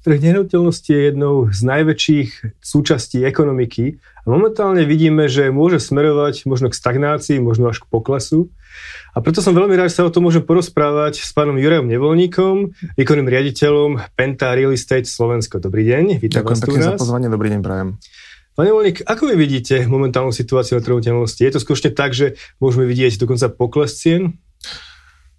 Trh nehnuteľnosti je jednou z najväčších súčastí ekonomiky a momentálne vidíme, že môže smerovať možno k stagnácii, možno až k poklesu. A preto som veľmi rád, že sa o tom môžem porozprávať s pánom Jurajom Nevolníkom, výkonným riaditeľom Penta Real Estate Slovensko. Dobrý deň, vítam Ďakujem pekne za pozvanie, dobrý deň, prajem. Pán Nevolník, ako vy vidíte momentálnu situáciu na trhu nehnuteľnosti? Je to skutočne tak, že môžeme vidieť dokonca pokles cien?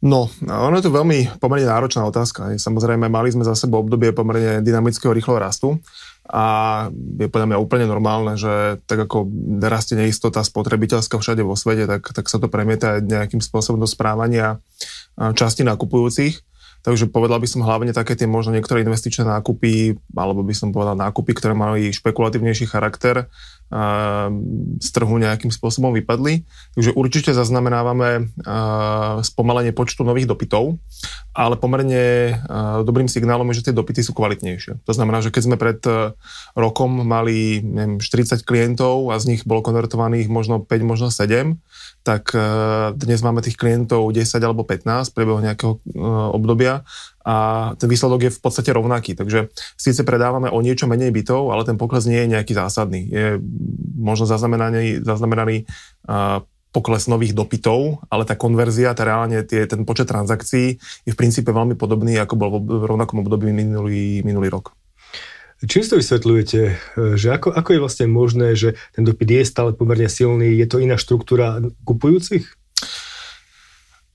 No, ono je to veľmi pomerne náročná otázka. Samozrejme, mali sme za sebou obdobie pomerne dynamického rýchleho rastu a je podľa mňa úplne normálne, že tak ako rastie neistota spotrebiteľská všade vo svete, tak, tak sa to premieta nejakým spôsobom do správania časti nakupujúcich. Takže povedal by som hlavne také tie možno niektoré investičné nákupy, alebo by som povedal nákupy, ktoré mali špekulatívnejší charakter, z trhu nejakým spôsobom vypadli. Takže určite zaznamenávame spomalenie počtu nových dopytov, ale pomerne dobrým signálom je, že tie dopyty sú kvalitnejšie. To znamená, že keď sme pred e, rokom mali neviem, 40 klientov a z nich bolo konvertovaných možno 5, možno 7, tak e, dnes máme tých klientov 10 alebo 15 v priebehu nejakého e, obdobia a ten výsledok je v podstate rovnaký. Takže síce predávame o niečo menej bytov, ale ten pokles nie je nejaký zásadný. Je možno zaznamenaný, zaznamenaný uh, pokles nových dopytov, ale tá konverzia, tá reálne tie, ten počet transakcií je v princípe veľmi podobný, ako bol v rovnakom období minulý, minulý rok. Čím to vysvetľujete, že ako, ako je vlastne možné, že ten dopyt je stále pomerne silný, je to iná štruktúra kupujúcich?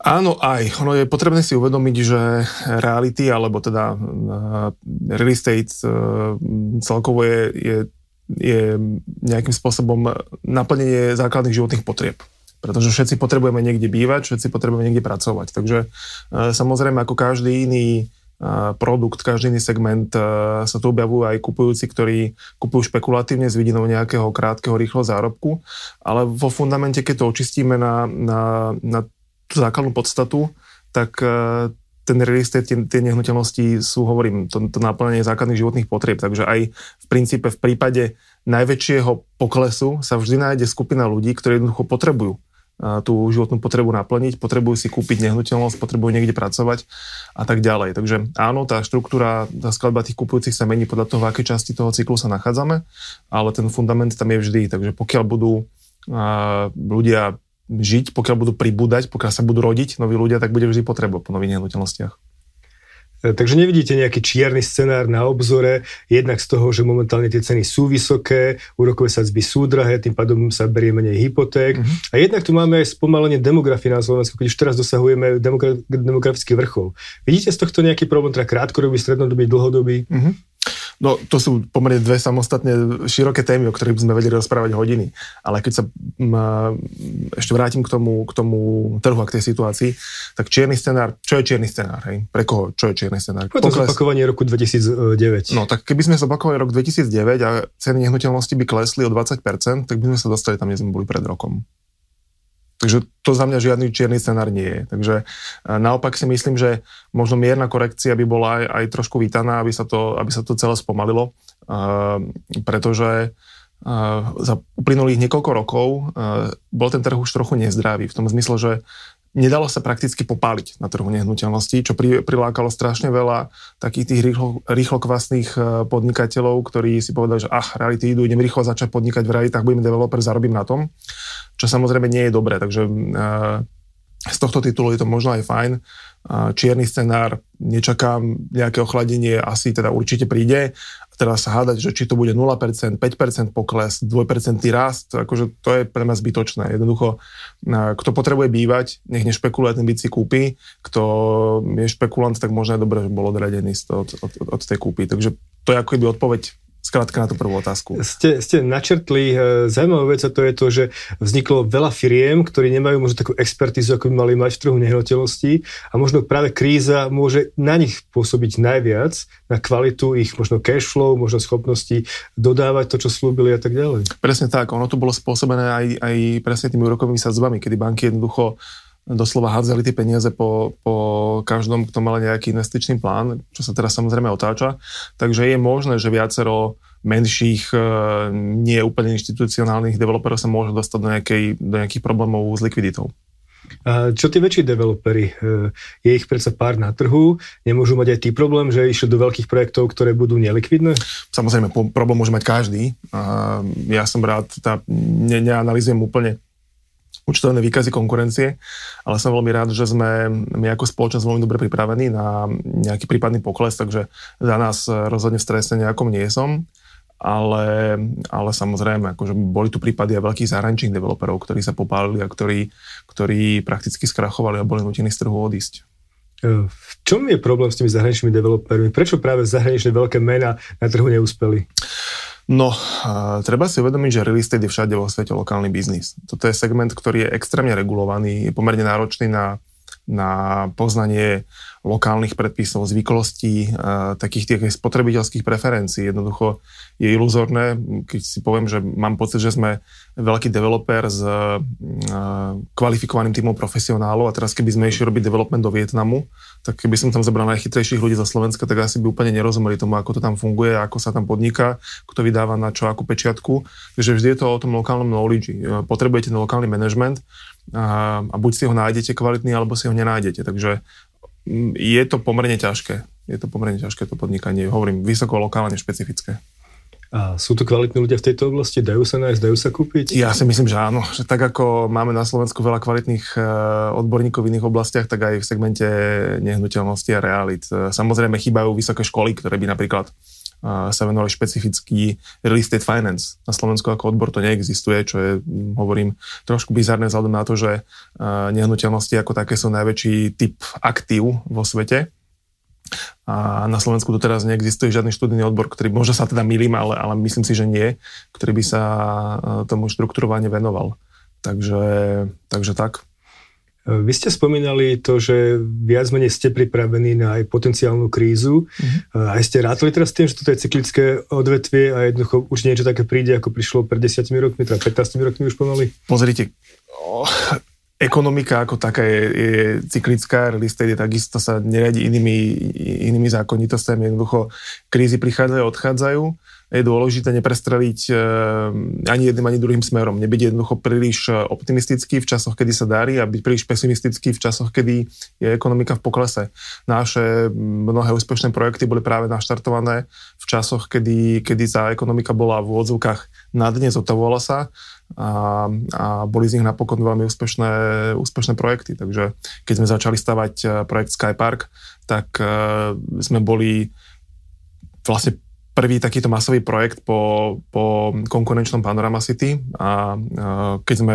Áno, aj. Ono je potrebné si uvedomiť, že reality, alebo teda uh, real estate uh, celkovo je, je, je nejakým spôsobom naplnenie základných životných potrieb. Pretože všetci potrebujeme niekde bývať, všetci potrebujeme niekde pracovať. Takže samozrejme, ako každý iný produkt, každý iný segment sa tu objavujú aj kupujúci, ktorí kupujú špekulatívne s vidinou nejakého krátkeho, rýchleho zárobku, ale vo fundamente, keď to očistíme na, na, na tú základnú podstatu, tak e, ten real estate, tie, tie nehnuteľnosti sú, hovorím, to, to naplnenie základných životných potrieb. Takže aj v princípe v prípade najväčšieho poklesu sa vždy nájde skupina ľudí, ktorí jednoducho potrebujú e, tú životnú potrebu naplniť, potrebujú si kúpiť nehnuteľnosť, potrebujú niekde pracovať a tak ďalej. Takže áno, tá štruktúra, tá skladba tých kupujúcich sa mení podľa toho, v akej časti toho cyklu sa nachádzame, ale ten fundament tam je vždy. Takže pokiaľ budú ľudia žiť, pokiaľ budú pribúdať, pokiaľ sa budú rodiť noví ľudia, tak bude vždy potreba po nových nehnuteľnostiach. E, takže nevidíte nejaký čierny scenár na obzore, jednak z toho, že momentálne tie ceny sú vysoké, úrokové sadzby sú drahé, tým pádom sa berie menej hypoték. Uh-huh. A jednak tu máme aj spomalenie demografie na Slovensku, keď už teraz dosahujeme demogra- demografický vrchol. Vidíte z tohto nejaký problém, teda krátkodobý, strednodobý, dlhodobý? Uh-huh. No to sú pomerne dve samostatne široké témy, o ktorých by sme vedeli rozprávať hodiny. Ale keď sa m, ešte vrátim k tomu, k tomu trhu a k tej situácii, tak čierny scenár, čo je čierny scenár? Hej? Pre koho? Čo je čierny scenár? To Pokles... zopakovanie roku 2009. No tak keby sme zopakovali rok 2009 a ceny nehnuteľnosti by klesli o 20%, tak by sme sa dostali tam, kde sme boli pred rokom. Takže to za mňa žiadny čierny scenár nie je. Takže e, naopak si myslím, že možno mierna korekcia by bola aj, aj trošku vítaná, aby sa to, aby sa to celé spomalilo, uh, pretože uh, za uplynulých niekoľko rokov uh, bol ten trh už trochu nezdravý, v tom zmysle, že nedalo sa prakticky popáliť na trhu nehnuteľností, čo pri, prilákalo strašne veľa takých tých rýchlo, rýchlokvasných e, podnikateľov, ktorí si povedali, že ach, reality idú, idem rýchlo začať podnikať v realitách, budem developer, zarobím na tom, čo samozrejme nie je dobré, takže uh, z tohto titulu je to možno aj fajn. Čierny scenár, nečakám nejaké ochladenie, asi teda určite príde. Teraz sa hádať, že či to bude 0%, 5% pokles, 2% rast, akože to je pre mňa zbytočné. Jednoducho, kto potrebuje bývať, nech nešpekuluje, ten byt si kúpi. Kto je špekulant, tak možno je dobré, že bol odradený od, od, od tej kúpy. Takže to je ako keby odpoveď Skrátka na tú prvú otázku. Ste, ste načrtli e, zaujímavú vec a to je to, že vzniklo veľa firiem, ktorí nemajú možno takú expertizu, ako by mali mať v trhu nehnuteľností a možno práve kríza môže na nich pôsobiť najviac, na kvalitu ich možno cash flow, možno schopnosti dodávať to, čo slúbili a tak ďalej. Presne tak, ono tu bolo spôsobené aj, aj presne tými úrokovými sadzbami, kedy banky jednoducho doslova hádzali tie peniaze po, po každom, kto mal nejaký investičný plán, čo sa teraz samozrejme otáča. Takže je možné, že viacero menších, e, nie úplne inštitucionálnych developerov sa môže dostať do, nejakej, do nejakých problémov s likviditou. A čo tí väčší developeri? E, je ich predsa pár na trhu, nemôžu mať aj tý problém, že išli do veľkých projektov, ktoré budú nelikvidné? Samozrejme, problém môže mať každý. Ja som rád, tá, ne, neanalizujem úplne účtovné výkazy konkurencie, ale som veľmi rád, že sme my ako spoločnosť veľmi dobre pripravení na nejaký prípadný pokles, takže za nás rozhodne v strese nejakom nie som ale, ale samozrejme, akože boli tu prípady aj veľkých zahraničných developerov, ktorí sa popálili a ktorí, ktorí prakticky skrachovali a boli nutení z trhu odísť. E, v čom je problém s tými zahraničnými developermi? Prečo práve zahraničné veľké mená na trhu neúspeli? No, treba si uvedomiť, že real estate je všade vo svete lokálny biznis. Toto je segment, ktorý je extrémne regulovaný, je pomerne náročný na, na poznanie lokálnych predpisov, zvyklostí, takých tých spotrebiteľských preferencií. Jednoducho je iluzorné, keď si poviem, že mám pocit, že sme veľký developer s kvalifikovaným týmom profesionálov a teraz keby sme išli robiť development do Vietnamu, tak keby som tam zobral najchytrejších ľudí zo Slovenska, tak asi by úplne nerozumeli tomu, ako to tam funguje, ako sa tam podniká, kto vydáva na čo, akú pečiatku. Takže vždy je to o tom lokálnom knowledge. Potrebujete ten lokálny management a buď si ho nájdete kvalitný, alebo si ho nenájdete. Takže je to pomerne ťažké. Je to pomerne ťažké to podnikanie. Hovorím, vysoko lokálne špecifické. A sú to kvalitní ľudia v tejto oblasti? Dajú sa nájsť, dajú sa kúpiť? Ja si myslím, že áno. Že tak ako máme na Slovensku veľa kvalitných e, odborníkov v iných oblastiach, tak aj v segmente nehnuteľnosti a realit. E, samozrejme chýbajú vysoké školy, ktoré by napríklad sa venovali špecifický real estate finance. Na Slovensku ako odbor to neexistuje, čo je, hovorím, trošku bizarné vzhľadom na to, že nehnuteľnosti ako také sú najväčší typ aktív vo svete. A na Slovensku doteraz neexistuje žiadny študijný odbor, ktorý, možno sa teda milím, ale, ale myslím si, že nie, ktorý by sa tomu štruktúrovane venoval. Takže, takže tak. Vy ste spomínali to, že viac menej ste pripravení na aj potenciálnu krízu. Mm-hmm. Aj ste rátali teraz tým, že toto je cyklické odvetvie a jednoducho už niečo také príde, ako prišlo pred 10 rokmi, teda 15 rokmi už pomaly? Pozrite, oh, ekonomika ako taká je, je cyklická, real estate je takisto sa neriadi inými, inými zákonitostami. Jednoducho krízy prichádzajú, odchádzajú je dôležité neprestreliť eh, ani jedným, ani druhým smerom. Nebyť jednoducho príliš eh, optimistický v časoch, kedy sa darí a byť príliš pesimistický v časoch, kedy je ekonomika v poklese. Naše mnohé úspešné projekty boli práve naštartované v časoch, kedy, kedy tá ekonomika bola v úvodzovkách na dne, zotavovala sa a, a boli z nich napokon veľmi úspešné, úspešné projekty. Takže keď sme začali stavať eh, projekt Skypark, tak sme boli vlastne prvý takýto masový projekt po, po konkurenčnom Panorama City a, keď sme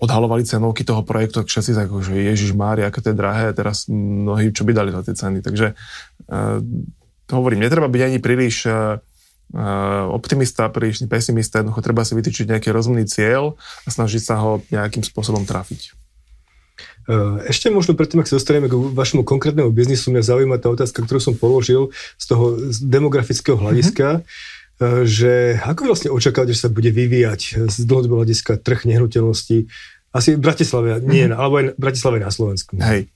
odhalovali cenovky toho projektu, tak všetci tak, že Ježiš Mária, aké to je drahé, teraz mnohí čo by dali za tie ceny. Takže uh, hovorím, netreba byť ani príliš uh, optimista, príliš pesimista, jednoducho treba si vytýčiť nejaký rozumný cieľ a snažiť sa ho nejakým spôsobom trafiť. Eh, ešte možno predtým, ak sa dostaneme k vašemu konkrétnemu biznisu, mňa zaujíma tá otázka, ktorú som položil z toho demografického hľadiska, mm-hmm. že ako vlastne očakávate, že sa bude vyvíjať z dlhodobého hľadiska trh nehnuteľností asi v Bratislave, nie, mm-hmm. alebo aj v Bratislave na Slovensku. Hej.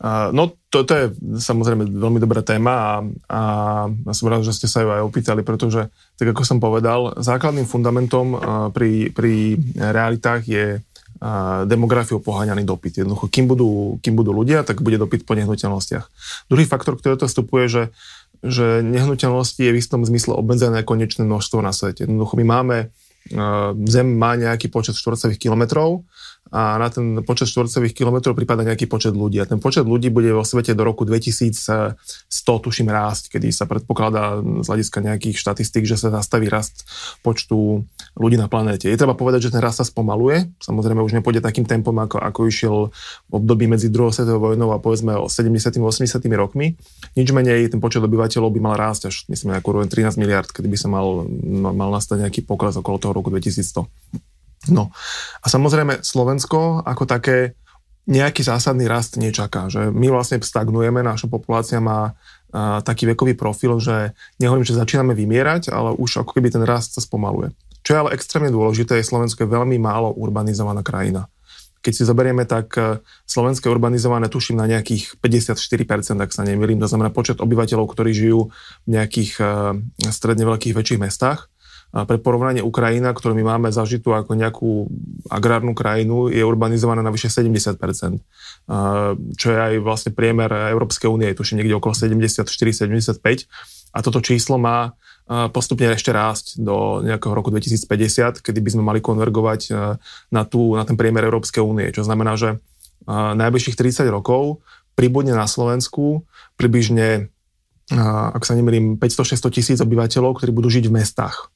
Uh, no to, to je samozrejme veľmi dobrá téma a, a som rád, že ste sa ju aj opýtali, pretože, tak ako som povedal, základným fundamentom uh, pri, pri realitách je demografiou poháňaný dopyt. Jednoducho, kým budú, kým budú ľudia, tak bude dopyt po nehnuteľnostiach. Druhý faktor, ktorý to vstupuje, že, že nehnuteľnosti je v istom zmysle obmedzené konečné množstvo na svete. Jednoducho, my máme, Zem má nejaký počet štvorcových kilometrov a na ten počet štvorcových kilometrov prípada nejaký počet ľudí. A ten počet ľudí bude vo svete do roku 2100, tuším, rásť, kedy sa predpokladá z hľadiska nejakých štatistík, že sa zastaví rast počtu ľudí na planéte. Je treba povedať, že ten rast sa spomaluje. Samozrejme už nepôjde takým tempom, ako, ako išiel v období medzi druhou svetovou vojnou a povedzme o 70 80 rokmi. Nič menej ten počet obyvateľov by mal rásť až myslím ako 13 miliard, kedy by sa mal, mal nastať nejaký pokles okolo toho roku 2100. No a samozrejme Slovensko ako také nejaký zásadný rast nečaká, že my vlastne stagnujeme, naša populácia má a, taký vekový profil, že nehovorím, že začíname vymierať, ale už ako keby ten rast sa spomaluje. Čo je ale extrémne dôležité, je Slovensko je veľmi málo urbanizovaná krajina. Keď si zoberieme, tak e, Slovensko je urbanizované, tuším, na nejakých 54%, ak sa nemýlim, to znamená počet obyvateľov, ktorí žijú v nejakých uh, stredne veľkých väčších mestách Pre porovnanie Ukrajina, ktorú my máme zažitú ako nejakú agrárnu krajinu, je urbanizovaná na vyše 70%, čo je aj vlastne priemer Európskej únie, je tuším niekde okolo 74-75 a toto číslo má postupne ešte rásť do nejakého roku 2050, kedy by sme mali konvergovať na, tú, na ten priemer Európskej únie, čo znamená, že najbližších 30 rokov pribudne na Slovensku približne, ak sa nemýlim, 500-600 tisíc obyvateľov, ktorí budú žiť v mestách.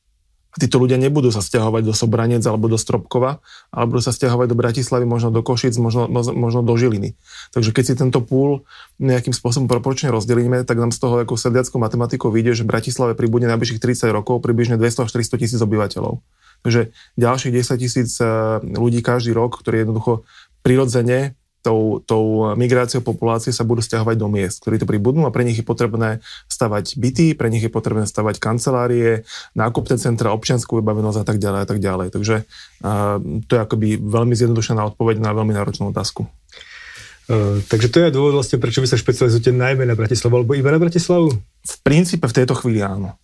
A títo ľudia nebudú sa stiahovať do Sobranec alebo do Stropkova, ale budú sa stiahovať do Bratislavy, možno do Košic, možno, možno do Žiliny. Takže keď si tento púl nejakým spôsobom proporčne rozdelíme, tak nám z toho ako sediackou matematikou vyjde, že v Bratislave pribudne najbližších 30 rokov približne 200 až 400 tisíc obyvateľov. Takže ďalších 10 tisíc eh, ľudí každý rok, ktorí jednoducho prirodzene tou, tou migráciou populácie sa budú stiahovať do miest, ktorí to pribudnú a pre nich je potrebné stavať byty, pre nich je potrebné stavať kancelárie, nákupné centra, občianskú vybavenosť a tak ďalej a tak ďalej. Takže uh, to je akoby veľmi zjednodušená odpoveď na veľmi náročnú otázku. Uh, takže to je dôvod vlastne, prečo vy sa špecializujete najmä na Bratislavu alebo iba na Bratislavu? V princípe v tejto chvíli áno.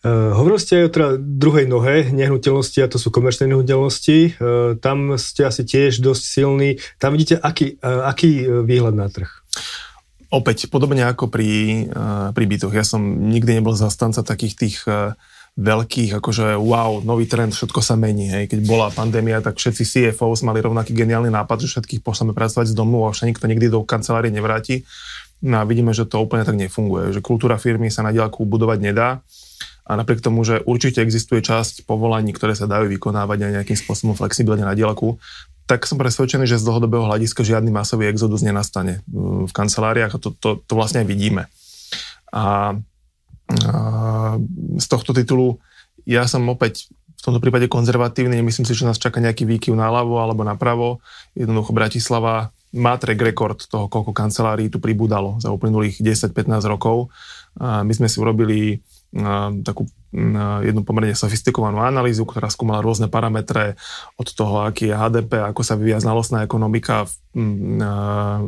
Uh, hovorili ste aj o teda druhej nohe nehnuteľnosti a to sú komerčné nehnuteľnosti. Uh, tam ste asi tiež dosť silní. Tam vidíte, aký, uh, aký výhľad na trh? Opäť, podobne ako pri, pri bytoch. Ja som nikdy nebol zastanca takých tých veľkých, akože wow, nový trend, všetko sa mení. Hej. Keď bola pandémia, tak všetci CFOs mali rovnaký geniálny nápad, že všetkých pošleme pracovať z domu a už nikto nikdy do kancelárie nevráti. No a vidíme, že to úplne tak nefunguje, že kultúra firmy sa na diálku budovať nedá a napriek tomu, že určite existuje časť povolaní, ktoré sa dajú vykonávať aj nejakým spôsobom flexibilne na dielku, tak som presvedčený, že z dlhodobého hľadiska žiadny masový exodus nenastane mm, v kanceláriách a to, to, to vlastne aj vidíme. A, a z tohto titulu ja som opäť v tomto prípade konzervatívny, nemyslím si, že nás čaká nejaký výkyv naľavo alebo napravo. Jednoducho Bratislava má track record toho, koľko kancelárií tu pribúdalo za uplynulých 10-15 rokov. My sme si urobili takú jednu pomerne sofistikovanú analýzu, ktorá skúmala rôzne parametre od toho, aký je HDP, ako sa vyvíja znalostná ekonomika v,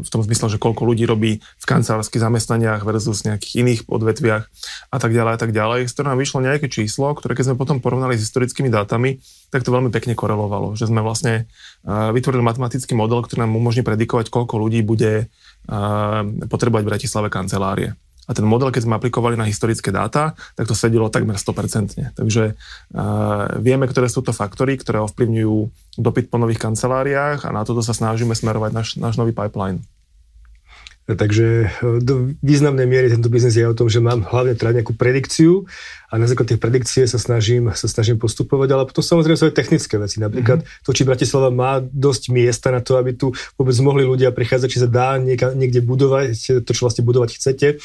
v tom zmysle, že koľko ľudí robí v kancelárskych zamestnaniach versus nejakých iných odvetviach a tak ďalej a tak ďalej. Z ktorého nám vyšlo nejaké číslo, ktoré keď sme potom porovnali s historickými dátami, tak to veľmi pekne korelovalo, že sme vlastne vytvorili matematický model, ktorý nám umožní predikovať, koľko ľudí bude potrebovať v Bratislave kancelárie. A ten model, keď sme aplikovali na historické dáta, tak to sedelo takmer 100%. Takže uh, vieme, ktoré sú to faktory, ktoré ovplyvňujú dopyt po nových kanceláriách a na toto sa snažíme smerovať náš nový pipeline. Takže do významnej miery tento biznes je o tom, že mám hlavne teda nejakú predikciu a na základe tej predikcie sa snažím, sa snažím postupovať, ale potom samozrejme sú aj technické veci. Napríklad mm-hmm. to, či Bratislava má dosť miesta na to, aby tu vôbec mohli ľudia prichádzať, či sa dá nieka, niekde budovať, to, čo vlastne budovať chcete. E,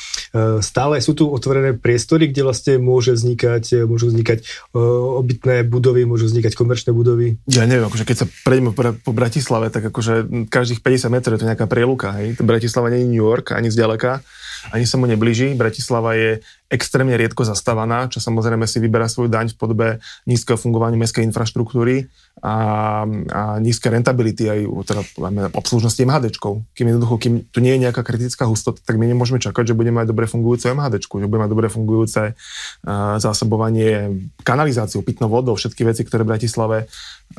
stále sú tu otvorené priestory, kde vlastne môže vznikať, môžu vznikať e, obytné budovy, môžu vznikať komerčné budovy. Ja neviem, akože keď sa prejdeme po Bratislave, tak akože každých 50 metrov je to nejaká prieluka. Hej? Bratislava nie je New York ani zďaleka ani sa mu neblíži. Bratislava je extrémne riedko zastávaná, čo samozrejme si vyberá svoju daň v podobe nízkeho fungovania mestskej infraštruktúry a, a nízke rentability aj teda, obslužnosti MHD. Kým jednoducho, kým tu nie je nejaká kritická hustota, tak my nemôžeme čakať, že budeme mať dobre fungujúce MHD, že budeme mať dobre fungujúce uh, zásobovanie kanalizáciou, pitnou vodou, všetky veci, ktoré v Bratislave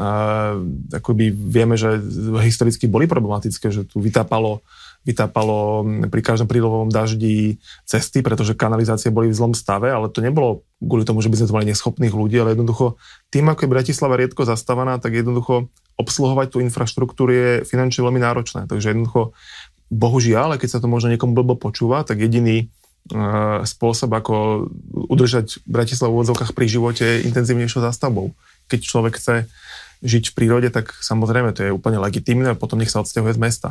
uh, akoby vieme, že historicky boli problematické, že tu vytápalo vytápalo pri každom prílovovom daždi cesty, pretože kanalizácie boli v zlom stave, ale to nebolo kvôli tomu, že by sme to mali neschopných ľudí, ale jednoducho tým, ako je Bratislava riedko zastávaná, tak jednoducho obsluhovať tú infraštruktúru je finančne veľmi náročné. Takže jednoducho, bohužiaľ, keď sa to možno niekomu blbo počúva, tak jediný uh, spôsob, ako udržať Bratislavu v odzovkách pri živote je intenzívnejšou zastavbou. Keď človek chce žiť v prírode, tak samozrejme to je úplne legitimné a potom nech sa odsťahuje z mesta.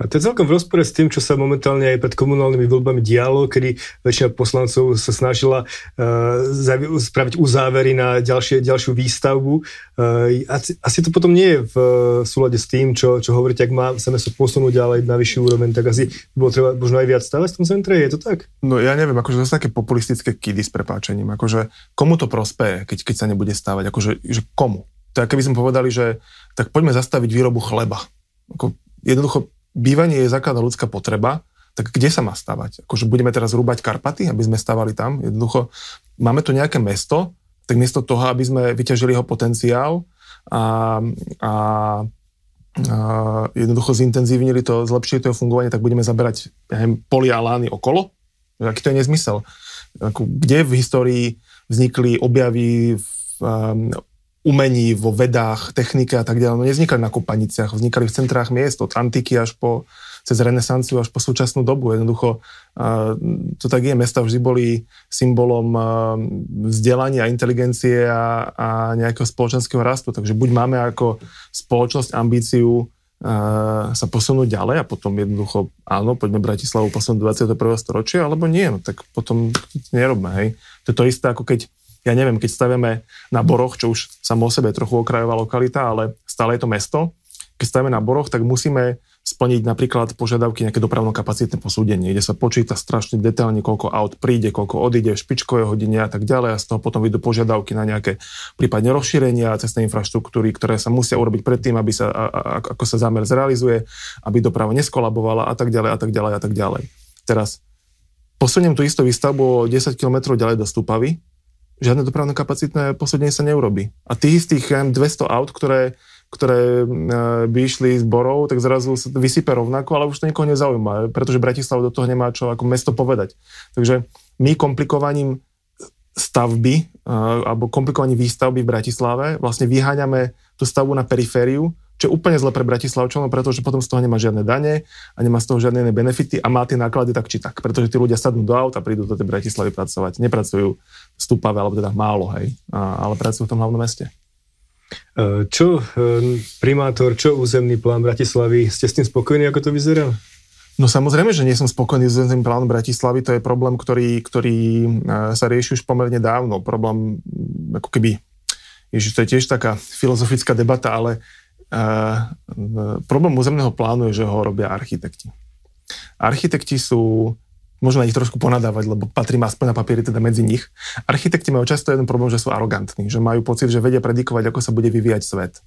A to je celkom v rozpore s tým, čo sa momentálne aj pred komunálnymi voľbami dialo, kedy väčšina poslancov sa snažila uh, spraviť uzávery na ďalšie, ďalšiu výstavbu. Uh, asi, asi to potom nie je v uh, súlade s tým, čo, čo hovoríte, ak má sa mesto posunúť ďalej na vyššiu úroveň, tak asi bolo treba možno aj viac stavať v tom centre, je to tak? No ja neviem, akože sú také populistické kidy s prepáčením, akože komu to prospeje, keď, keď sa nebude stávať, akože že komu? Tak keby sme povedali, že tak poďme zastaviť výrobu chleba. Ako, jednoducho bývanie je základná ľudská potreba tak kde sa má stavať? Akože budeme teraz rúbať Karpaty, aby sme stavali tam? Jednoducho, máme tu nejaké mesto, tak miesto toho, aby sme vyťažili jeho potenciál a, a, a jednoducho zintenzívnili to, zlepšili to jeho fungovanie, tak budeme zaberať ja neviem, polia a lány okolo? Aký to je nezmysel? Kde v histórii vznikli objavy v um, umení, vo vedách, technike a tak ďalej. No nevznikali na kopaniciach, vznikali v centrách miest, od antiky až po cez renesanciu až po súčasnú dobu. Jednoducho to tak je, mesta vždy boli symbolom vzdelania, inteligencie a, a nejakého spoločenského rastu. Takže buď máme ako spoločnosť ambíciu sa posunúť ďalej a potom jednoducho, áno, poďme Bratislavu posunúť 21. storočia, alebo nie, no tak potom to nerobme, hej. To je to isté, ako keď, ja neviem, keď stavíme na Boroch, čo už samo o sebe trochu okrajová lokalita, ale stále je to mesto, keď stavíme na Boroch, tak musíme splniť napríklad požiadavky nejaké dopravno-kapacitné posúdenie, kde sa počíta strašne detailne, koľko aut príde, koľko odíde v špičkovej hodine a tak ďalej a z toho potom vyjdú požiadavky na nejaké prípadne rozšírenia cestnej infraštruktúry, ktoré sa musia urobiť predtým, aby sa, a, ako sa zámer zrealizuje, aby doprava neskolabovala a tak ďalej a tak ďalej a tak ďalej. Teraz posuniem tú istú výstavbu o 10 km ďalej do Stupavy, žiadne dopravno kapacitné posúdenie sa neurobi. A tých istých 200 aut, ktoré ktoré e, by išli z borov, tak zrazu sa vysype rovnako, ale už to nikoho nezaujíma, pretože Bratislava do toho nemá čo ako mesto povedať. Takže my komplikovaním stavby e, alebo komplikovaním výstavby v Bratislave vlastne vyháňame tú stavbu na perifériu, čo je úplne zle pre Bratislavčanov, pretože potom z toho nemá žiadne dane a nemá z toho žiadne iné benefity a má tie náklady tak či tak, pretože tí ľudia sadnú do auta a prídu do tej Bratislavy pracovať. Nepracujú v Stupave, alebo teda málo, hej, ale pracujú v tom hlavnom meste. E, čo e, primátor, čo územný plán Bratislavy, ste s tým spokojní, ako to vyzerá? No samozrejme, že nie som spokojný s územným plánom Bratislavy, to je problém, ktorý, ktorý e, sa rieši už pomerne dávno. Problém, ako keby, ježiš, to je tiež taká filozofická debata, ale uh, problém územného plánu je, že ho robia architekti. Architekti sú môžeme ich trošku ponadávať, lebo patrím aspoň na papieri teda medzi nich. Architekti majú často jeden problém, že sú arogantní, že majú pocit, že vedia predikovať, ako sa bude vyvíjať svet.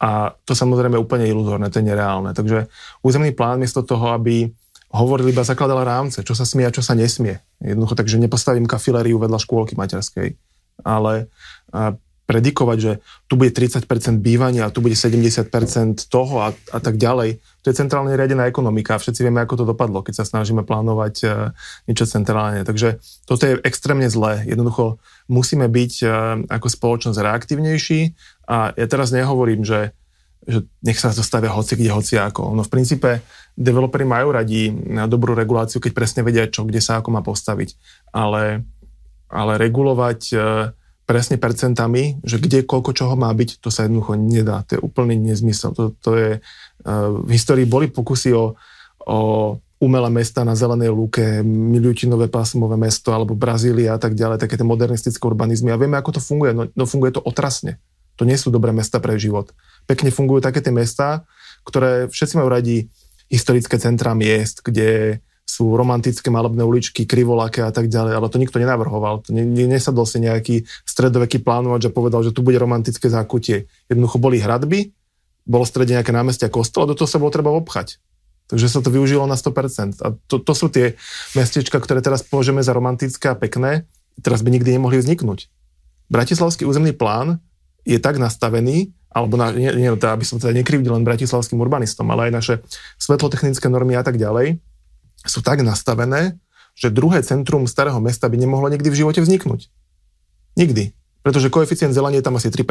A to samozrejme je úplne iluzórne, to je nereálne. Takže územný plán miesto toho, aby hovoril iba zakladal rámce, čo sa smie a čo sa nesmie. Jednoducho, takže nepostavím kafilériu vedľa škôlky materskej. Ale predikovať, že tu bude 30% bývania tu bude 70% toho a, a tak ďalej. To je centrálne riadená ekonomika a všetci vieme, ako to dopadlo, keď sa snažíme plánovať uh, niečo centrálne. Takže toto je extrémne zlé. Jednoducho musíme byť uh, ako spoločnosť reaktívnejší a ja teraz nehovorím, že, že nech sa to stavia hoci kde, hoci ako. No v princípe developeri majú radi na dobrú reguláciu, keď presne vedia, čo, kde sa ako má postaviť. Ale, ale regulovať uh, presne percentami, že kde koľko čoho má byť, to sa jednoducho nedá. To je úplný nezmysel. To, to je, uh, v histórii boli pokusy o, o umelé mesta na zelenej lúke, miliutinové pásmové mesto alebo Brazília a tak ďalej, také tie modernistické urbanizmy. A vieme, ako to funguje. No, no funguje to otrasne. To nie sú dobré mesta pre život. Pekne fungujú také tie mesta, ktoré všetci majú radi historické centrá miest, kde sú romantické malebné uličky, krivolaké a tak ďalej, ale to nikto nenavrhoval. To ne, nesadol si nejaký stredoveký plánovač a povedal, že tu bude romantické zákutie. Jednoducho boli hradby, bolo strede nejaké námestia kostola, do toho sa bolo treba obchať. Takže sa to využilo na 100%. A to, to sú tie mestečka, ktoré teraz považujeme za romantické a pekné, teraz by nikdy nemohli vzniknúť. Bratislavský územný plán je tak nastavený, alebo na, nie, nie, aby som teda nekrivdil len bratislavským urbanistom, ale aj naše svetlotechnické normy a tak ďalej, sú tak nastavené, že druhé centrum starého mesta by nemohlo nikdy v živote vzniknúť. Nikdy. Pretože koeficient zelenia je tam asi 3%,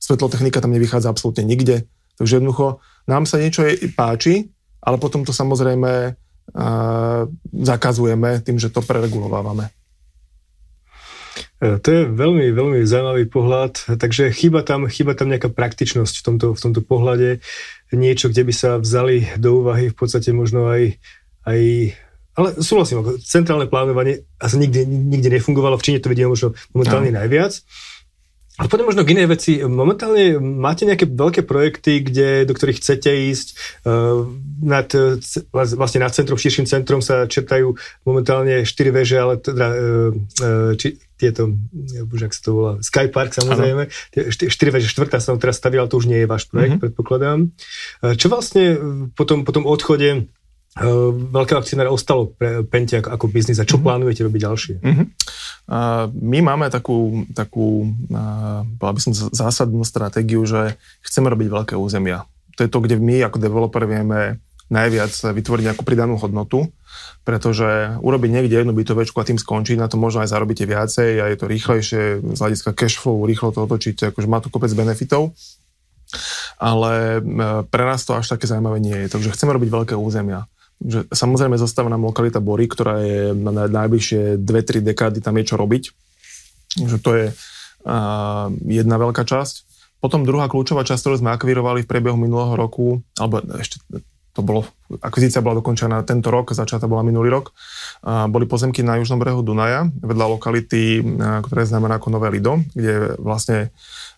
svetlotechnika tam nevychádza absolútne nikde. Takže jednoducho nám sa niečo páči, ale potom to samozrejme uh, zakazujeme tým, že to preregulovávame. E, to je veľmi, veľmi zaujímavý pohľad, takže chyba tam, chyba tam nejaká praktičnosť v tomto, v tomto pohľade, niečo, kde by sa vzali do úvahy v podstate možno aj aj ale súhlasím, ako centrálne plánovanie asi nikde, nikde nefungovalo, v Číne to vidíme možno momentálne no. najviac. Ale potom možno k inej veci. Momentálne máte nejaké veľké projekty, kde, do ktorých chcete ísť. Uh, nad, vlastne nad centrom, širším centrom sa čertajú momentálne 4 veže, ale teda, uh, či, tieto, už ak sa to volá, Sky Park samozrejme, 4 veže, štvrtá sa tam teraz stavila, to už nie je váš projekt, mm-hmm. predpokladám. Uh, čo vlastne po tom, po tom odchode veľké akcionáre ostalo pre Pente ako, ako biznis a čo mm-hmm. plánujete robiť ďalšie? Mm-hmm. Uh, my máme takú, takú uh, by som zásadnú stratégiu, že chceme robiť veľké územia. To je to, kde my ako developer vieme najviac vytvoriť nejakú pridanú hodnotu, pretože urobiť niekde jednu bytovečku a tým skončiť, na to možno aj zarobíte viacej a je to rýchlejšie z hľadiska cash flow, rýchlo to otočíte, akože má to kopec benefitov ale pre nás to až také zaujímavé nie je. Takže chceme robiť veľké územia že samozrejme zostáva nám lokalita Bory, ktorá je na najbližšie 2-3 dekády tam je čo robiť. Že to je uh, jedna veľká časť. Potom druhá kľúčová časť, ktorú sme akvírovali v priebehu minulého roku, alebo ešte to bolo, akvizícia bola dokončená tento rok, začatá bola minulý rok, uh, boli pozemky na južnom brehu Dunaja, vedľa lokality, uh, ktoré znamená ako Nové Lido, kde vlastne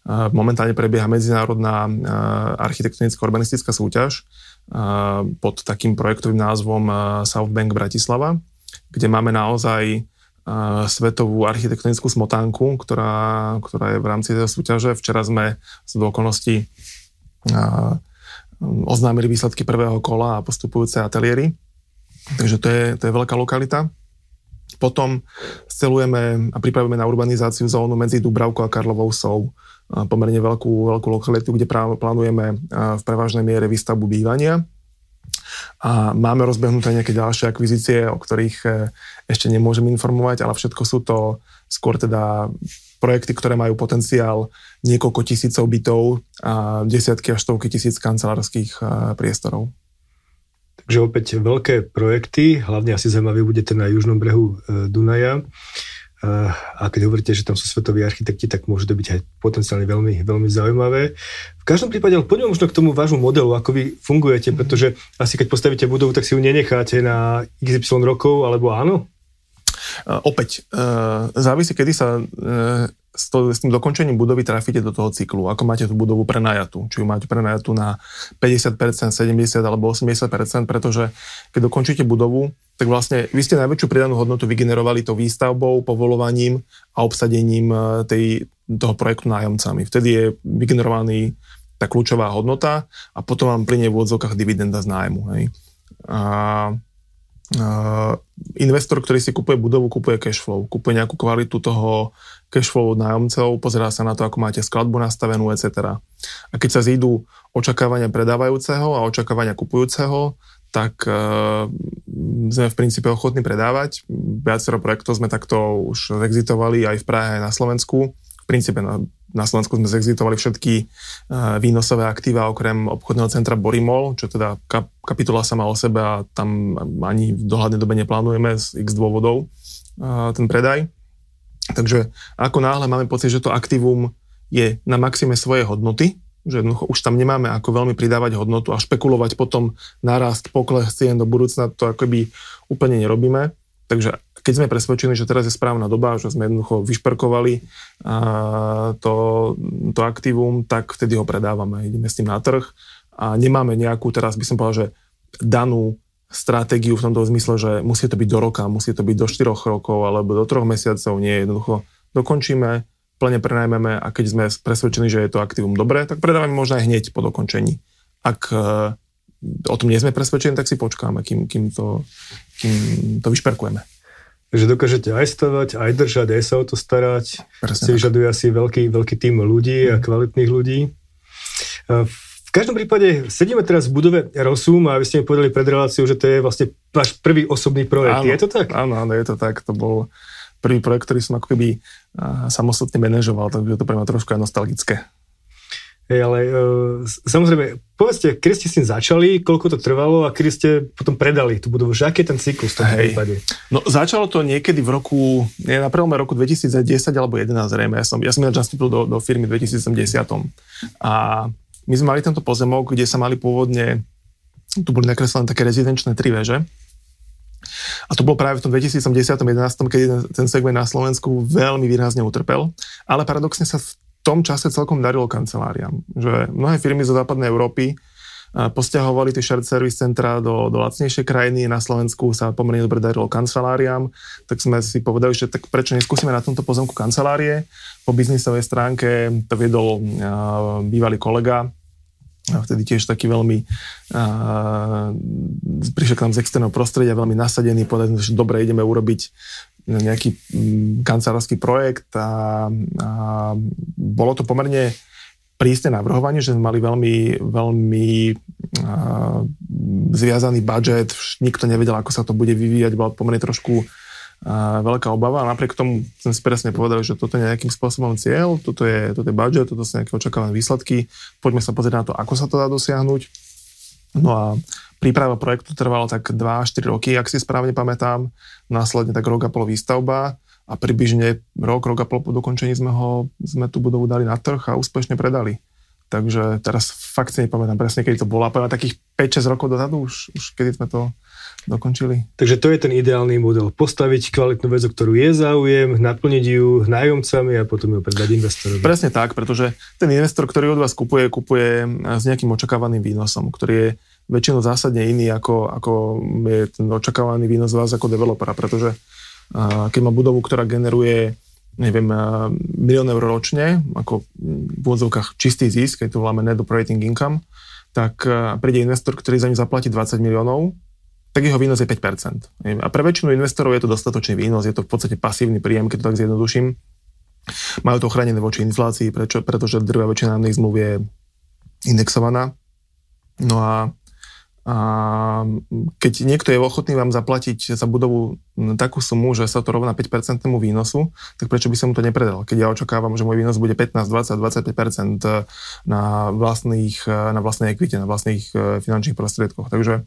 momentálne prebieha medzinárodná architektonická urbanistická súťaž, pod takým projektovým názvom South Bank Bratislava, kde máme naozaj svetovú architektonickú smotánku, ktorá, ktorá je v rámci tej súťaže. Včera sme z okolností oznámili výsledky prvého kola a postupujúce ateliéry. Takže to je, to je veľká lokalita. Potom scelujeme a pripravujeme na urbanizáciu zónu medzi Dubravkou a Karlovou Sou pomerne veľkú, veľkú lokalitu, kde plánujeme v prevažnej miere výstavbu bývania. A máme rozbehnuté nejaké ďalšie akvizície, o ktorých e, ešte nemôžem informovať, ale všetko sú to skôr teda projekty, ktoré majú potenciál niekoľko tisícov bytov a desiatky až stovky tisíc kancelárskych e, priestorov. Takže opäť veľké projekty, hlavne asi zaujímavý bude ten na južnom brehu e, Dunaja a keď hovoríte, že tam sú svetoví architekti, tak môže to byť aj potenciálne veľmi, veľmi zaujímavé. V každom prípade, ale poďme možno k tomu vášmu modelu, ako vy fungujete, pretože asi keď postavíte budovu, tak si ju nenecháte na XY rokov, alebo áno? Uh, opäť, uh, závisí, kedy sa uh, s, tým dokončením budovy trafíte do toho cyklu, ako máte tú budovu prenajatú, či ju máte prenajatú na 50%, 70% alebo 80%, pretože keď dokončíte budovu, tak vlastne vy ste najväčšiu pridanú hodnotu vygenerovali to výstavbou, povolovaním a obsadením e, tej, toho projektu nájomcami. Vtedy je vygenerovaný tá kľúčová hodnota a potom vám plinie v odzokách dividenda z nájmu. Hej. A investor, ktorý si kupuje budovu, kupuje cash flow, kupuje nejakú kvalitu toho cash flow od nájomcov, pozerá sa na to, ako máte skladbu nastavenú, etc. A keď sa zídu očakávania predávajúceho a očakávania kupujúceho, tak uh, sme v princípe ochotní predávať. Viacero projektov sme takto už exitovali aj v Prahe, aj na Slovensku. Princípe na na Slovensku sme zexitovali všetky e, výnosové aktíva okrem obchodného centra Borimol, čo teda kap, kapitola sama o sebe a tam ani v dohľadnej dobe neplánujeme z x dôvodov e, ten predaj. Takže ako náhle máme pocit, že to aktívum je na maxime svojej hodnoty, že už tam nemáme ako veľmi pridávať hodnotu a špekulovať potom narast, pokles cien do budúcna, to akoby úplne nerobíme. Takže keď sme presvedčení, že teraz je správna doba, že sme jednoducho vyšperkovali to, to aktívum, tak vtedy ho predávame. Ideme s tým na trh a nemáme nejakú, teraz by som povedal, že danú stratégiu v tomto zmysle, že musí to byť do roka, musí to byť do 4 rokov alebo do 3 mesiacov. Nie, jednoducho dokončíme, plne prenajmeme a keď sme presvedčení, že je to aktívum dobré, tak predávame možno aj hneď po dokončení. Ak e, o tom nie sme presvedčení, tak si počkáme, kým, kým, to, kým to vyšperkujeme že dokážete aj stavať, aj držať, aj sa o to starať. Presne si vyžaduje asi veľký, veľký tým ľudí a mhm. kvalitných ľudí. V každom prípade sedíme teraz v budove Rosum a vy ste mi povedali pred reláciou, že to je vlastne váš prvý osobný projekt. Áno, je to tak? Áno, áno, je to tak. To bol prvý projekt, ktorý som ako keby samostatne manažoval, takže to pre mňa trošku aj nostalgické. Hej, ale uh, samozrejme, povedzte, kedy ste s tým začali, koľko to trvalo a kedy ste potom predali tú budovu, že aký je ten cyklus v tom prípade? No začalo to niekedy v roku, nie, na prvom roku 2010 alebo 2011 zrejme, ja som, ja som nastúpil do, do firmy v 2010 a my sme mali tento pozemok, kde sa mali pôvodne, tu boli nakreslené také rezidenčné tri veže, a to bolo práve v tom 2010-2011, keď ten segment na Slovensku veľmi výrazne utrpel. Ale paradoxne sa v tom čase celkom darilo kanceláriám. Že mnohé firmy zo západnej Európy posťahovali tie shared service centra do, do lacnejšej krajiny. Na Slovensku sa pomerne dobre darilo kanceláriám, tak sme si povedali, že tak prečo neskúsime na tomto pozemku kancelárie. Po biznisovej stránke to viedol bývalý kolega, vtedy tiež taký veľmi prišiel k nám z externého prostredia, veľmi nasadený, povedali, že dobre, ideme urobiť nejaký mm, kancelársky projekt a, a bolo to pomerne prísne navrhovanie, že sme mali veľmi, veľmi a, zviazaný budget, nikto nevedel, ako sa to bude vyvíjať, bola pomerne trošku a, veľká obava. A napriek tomu sme si presne povedali, že toto je nejakým spôsobom cieľ, toto je, toto je budget, toto sú nejaké očakávané výsledky, poďme sa pozrieť na to, ako sa to dá dosiahnuť. No a príprava projektu trvala tak 2 4 roky, ak si správne pamätám, následne tak rok a pol výstavba a približne rok, rok a pol po dokončení sme, ho, sme tú budovu dali na trh a úspešne predali. Takže teraz fakt si nepamätám presne, kedy to bolo. A takých 5-6 rokov dozadu už, už kedy sme to dokončili. Takže to je ten ideálny model. Postaviť kvalitnú vec, o ktorú je záujem, naplniť ju nájomcami a potom ju predať investorovi. Presne tak, pretože ten investor, ktorý od vás kupuje, kupuje s nejakým očakávaným výnosom, ktorý je väčšinou zásadne iný, ako, ako je ten očakávaný výnos vás ako developera, pretože keď má budovu, ktorá generuje neviem, milión eur ročne, ako v úvodzovkách čistý zisk, keď to voláme net operating income, tak príde investor, ktorý za ňu zaplatí 20 miliónov, tak jeho výnos je 5%. A pre väčšinu investorov je to dostatočný výnos, je to v podstate pasívny príjem, keď to tak zjednoduším. Majú to ochránené voči inflácii, prečo? pretože drvá väčšina nájomných zmluv je indexovaná. No a a keď niekto je ochotný vám zaplatiť za budovu takú sumu, že sa to rovná 5% výnosu, tak prečo by som to nepredal? Keď ja očakávam, že môj výnos bude 15, 20, 25% na, vlastných, na vlastnej ekvite, na vlastných e, finančných prostriedkoch. Takže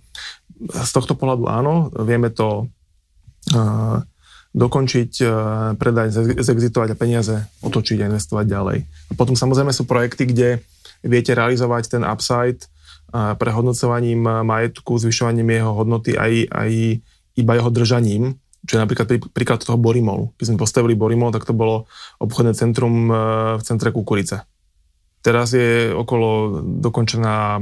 z tohto pohľadu áno, vieme to uh, dokončiť, uh, predať, zexitovať a peniaze otočiť a investovať ďalej. A potom samozrejme sú projekty, kde viete realizovať ten upside prehodnocovaním majetku, zvyšovaním jeho hodnoty aj, aj iba jeho držaním, čo je napríklad príklad toho Borimolu. Keď sme postavili Borimol, tak to bolo obchodné centrum e, v centre Kukurice. Teraz je okolo dokončená e,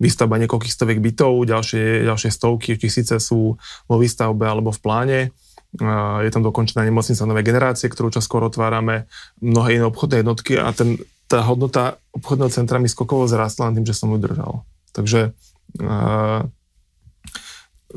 výstavba niekoľkých stoviek bytov, ďalšie, ďalšie stovky, tisíce sú vo výstavbe alebo v pláne. E, je tam dokončená nemocnica novej generácie, ktorú čas skoro otvárame, mnohé iné obchodné jednotky a ten tá hodnota obchodného centra mi skokovo zrastla tým, že som ju držal. Takže uh,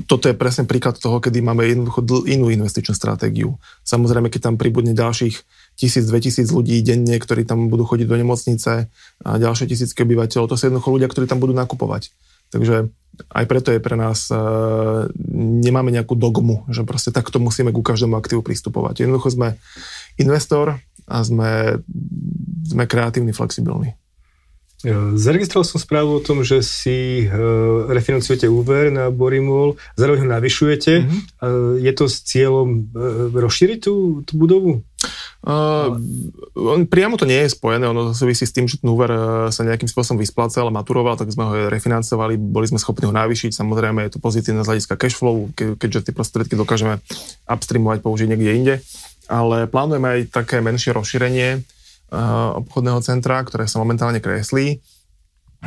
toto je presne príklad toho, kedy máme jednoducho inú investičnú stratégiu. Samozrejme, keď tam pribudne ďalších 1000-2000 ľudí denne, ktorí tam budú chodiť do nemocnice a ďalšie tisícky obyvateľov, to sú jednoducho ľudia, ktorí tam budú nakupovať. Takže aj preto je pre nás, uh, nemáme nejakú dogmu, že proste takto musíme ku každému aktívu pristupovať. Jednoducho sme investor, a sme, sme kreatívni, flexibilní. Zaregistroval som správu o tom, že si uh, refinancujete úver na Borimol, zároveň ho navyšujete. Mm-hmm. Je to s cieľom rozšíriť tú, tú budovu? Uh, on, priamo to nie je spojené, ono súvisí s tým, že ten úver sa nejakým spôsobom vysplácal a maturoval, tak sme ho refinancovali, boli sme schopní ho navýšiť, samozrejme je to pozitívne z hľadiska cashflow, ke, keďže tie prostriedky dokážeme upstreamovať, použiť niekde inde ale plánujeme aj také menšie rozšírenie obchodného centra, ktoré sa momentálne kreslí.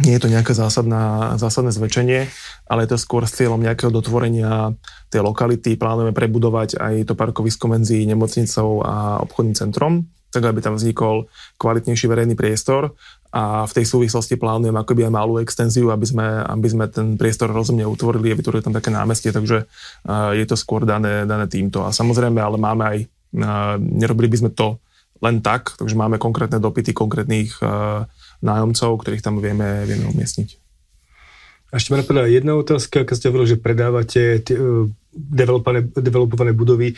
Nie je to nejaké zásadná, zásadné zväčšenie, ale je to skôr s cieľom nejakého dotvorenia tej lokality. Plánujeme prebudovať aj to parkovisko medzi nemocnicou a obchodným centrom, tak aby tam vznikol kvalitnejší verejný priestor a v tej súvislosti plánujem akoby aj malú extenziu, aby sme, aby sme ten priestor rozumne utvorili a vytvorili tam také námestie, takže uh, je to skôr dané, dané týmto. A samozrejme, ale máme aj Nerobili by sme to len tak, takže máme konkrétne dopity konkrétnych nájomcov, ktorých tam vieme, vieme umiestniť. A ešte ma napadá jedna otázka, keď ste hovorili, že predávate tie, developované, developované budovy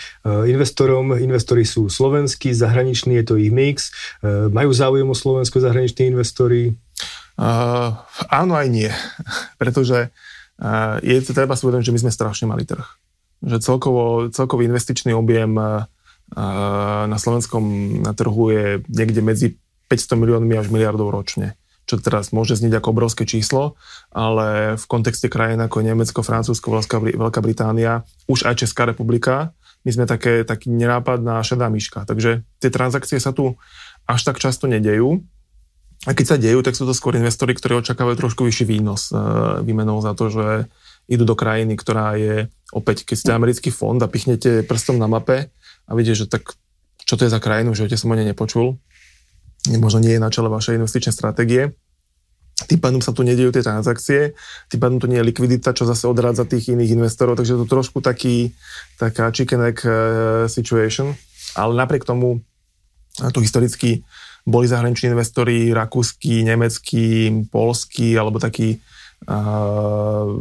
investorom. Investori sú slovenskí, zahraniční, je to ich mix. Majú záujem o Slovensko zahraniční investori? Uh, áno aj nie, pretože uh, je to treba si uvedomiť, že my sme strašne mali trh. Že celkovo, celkový investičný objem uh, na slovenskom na trhu je niekde medzi 500 miliónmi až miliardov ročne čo teraz môže znieť ako obrovské číslo, ale v kontexte krajín ako Nemecko, Francúzsko, Veľká Británia, už aj Česká republika, my sme také, taký nenápadná šedá myška. Takže tie transakcie sa tu až tak často nedejú. A keď sa dejú, tak sú to skôr investori, ktorí očakávajú trošku vyšší výnos e, výmenou za to, že idú do krajiny, ktorá je opäť, keď ste americký fond a pichnete prstom na mape, a vidíte, že tak čo to je za krajinu, že som o nej nepočul, možno nie je na čele vašej investičnej stratégie. tým pádom sa tu nedejú tie transakcie, tým pádom tu nie je likvidita, čo zase odrádza tých iných investorov, takže je to trošku taký, taká chicken egg uh, situation, ale napriek tomu tu historicky boli zahraniční investori, rakúsky, nemecký, polský, alebo taký uh,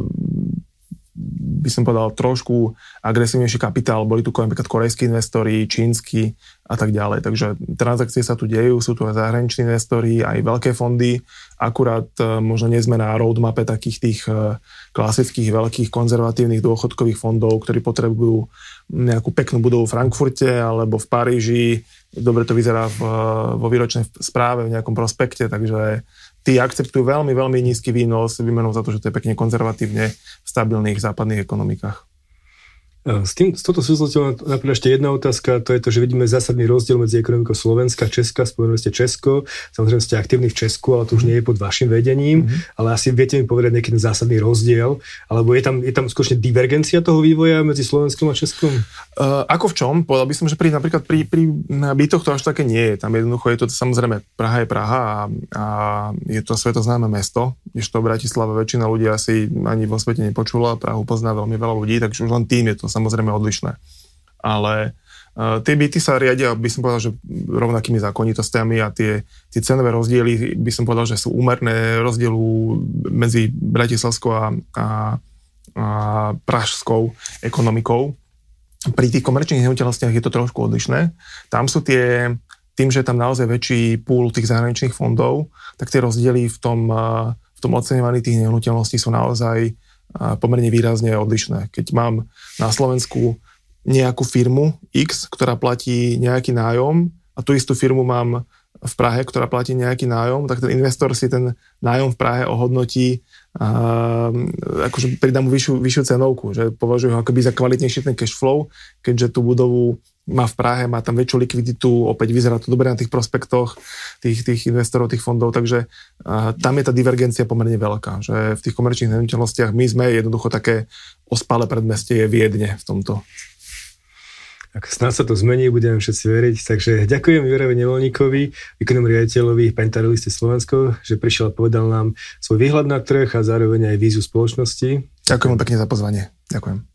by som povedal, trošku agresívnejší kapitál. Boli tu napríklad korejskí investori, čínsky a tak ďalej. Takže transakcie sa tu dejú, sú tu aj zahraniční investori, aj veľké fondy. Akurát e, možno nie sme na roadmape takých tých e, klasických veľkých konzervatívnych dôchodkových fondov, ktorí potrebujú nejakú peknú budovu v Frankfurte alebo v Paríži. Dobre to vyzerá v, vo výročnej správe, v nejakom prospekte, takže tí akceptujú veľmi, veľmi nízky výnos výmenou za to, že to je pekne konzervatívne v stabilných západných ekonomikách. S, tým, s touto súvisloťou napríklad ešte jedna otázka, to je to, že vidíme zásadný rozdiel medzi ekonomikou Slovenska a Česka. Spomenuli ste Česko, samozrejme ste aktívni v Česku, ale to už nie je pod vašim vedením, mm-hmm. ale asi viete mi povedať nejaký ten zásadný rozdiel, alebo je tam, je tam skutočne divergencia toho vývoja medzi Slovenskom a Českom? Uh, ako v čom? Povedal by som, že pri, napríklad pri, pri bytoch to až také nie je. Tam jednoducho je to samozrejme Praha je Praha a, a je to svetoznáme mesto, když to Bratislava väčšina ľudí asi ani vo svete nepočula, Prahu pozná veľmi veľa ľudí, takže už len tým je to samozrejme odlišné. Ale uh, tie byty sa riadia, by som povedal, že rovnakými zákonitostiami a tie, tie cenové rozdiely by som povedal, že sú úmerné rozdielu medzi bratislavskou a, a, a pražskou ekonomikou. Pri tých komerčných nehnuteľnostiach je to trošku odlišné. Tam sú tie, tým, že je tam naozaj väčší púl tých zahraničných fondov, tak tie rozdiely v tom, v tom oceňovaní tých nehnuteľností sú naozaj pomerne výrazne odlišné. Keď mám na Slovensku nejakú firmu X, ktorá platí nejaký nájom a tú istú firmu mám v Prahe, ktorá platí nejaký nájom, tak ten investor si ten nájom v Prahe ohodnotí a akože pridá mu vyššiu, vyššiu cenovku, že považujú ho akoby za kvalitnejší ten cash flow, keďže tú budovu má v Prahe, má tam väčšiu likviditu, opäť vyzerá to dobre na tých prospektoch tých, tých investorov, tých fondov, takže uh, tam je tá divergencia pomerne veľká, že v tých komerčných nehnuteľnostiach my sme jednoducho také ospale predmestie Viedne v tomto. Ak snad sa to zmení, budeme všetci veriť. Takže ďakujem Jurovi Nevolníkovi, výkonnom riaditeľovi Pentaroliste Slovensko, že prišiel a povedal nám svoj výhľad na trh a zároveň aj vízu spoločnosti. Ďakujem pekne za pozvanie. Ďakujem.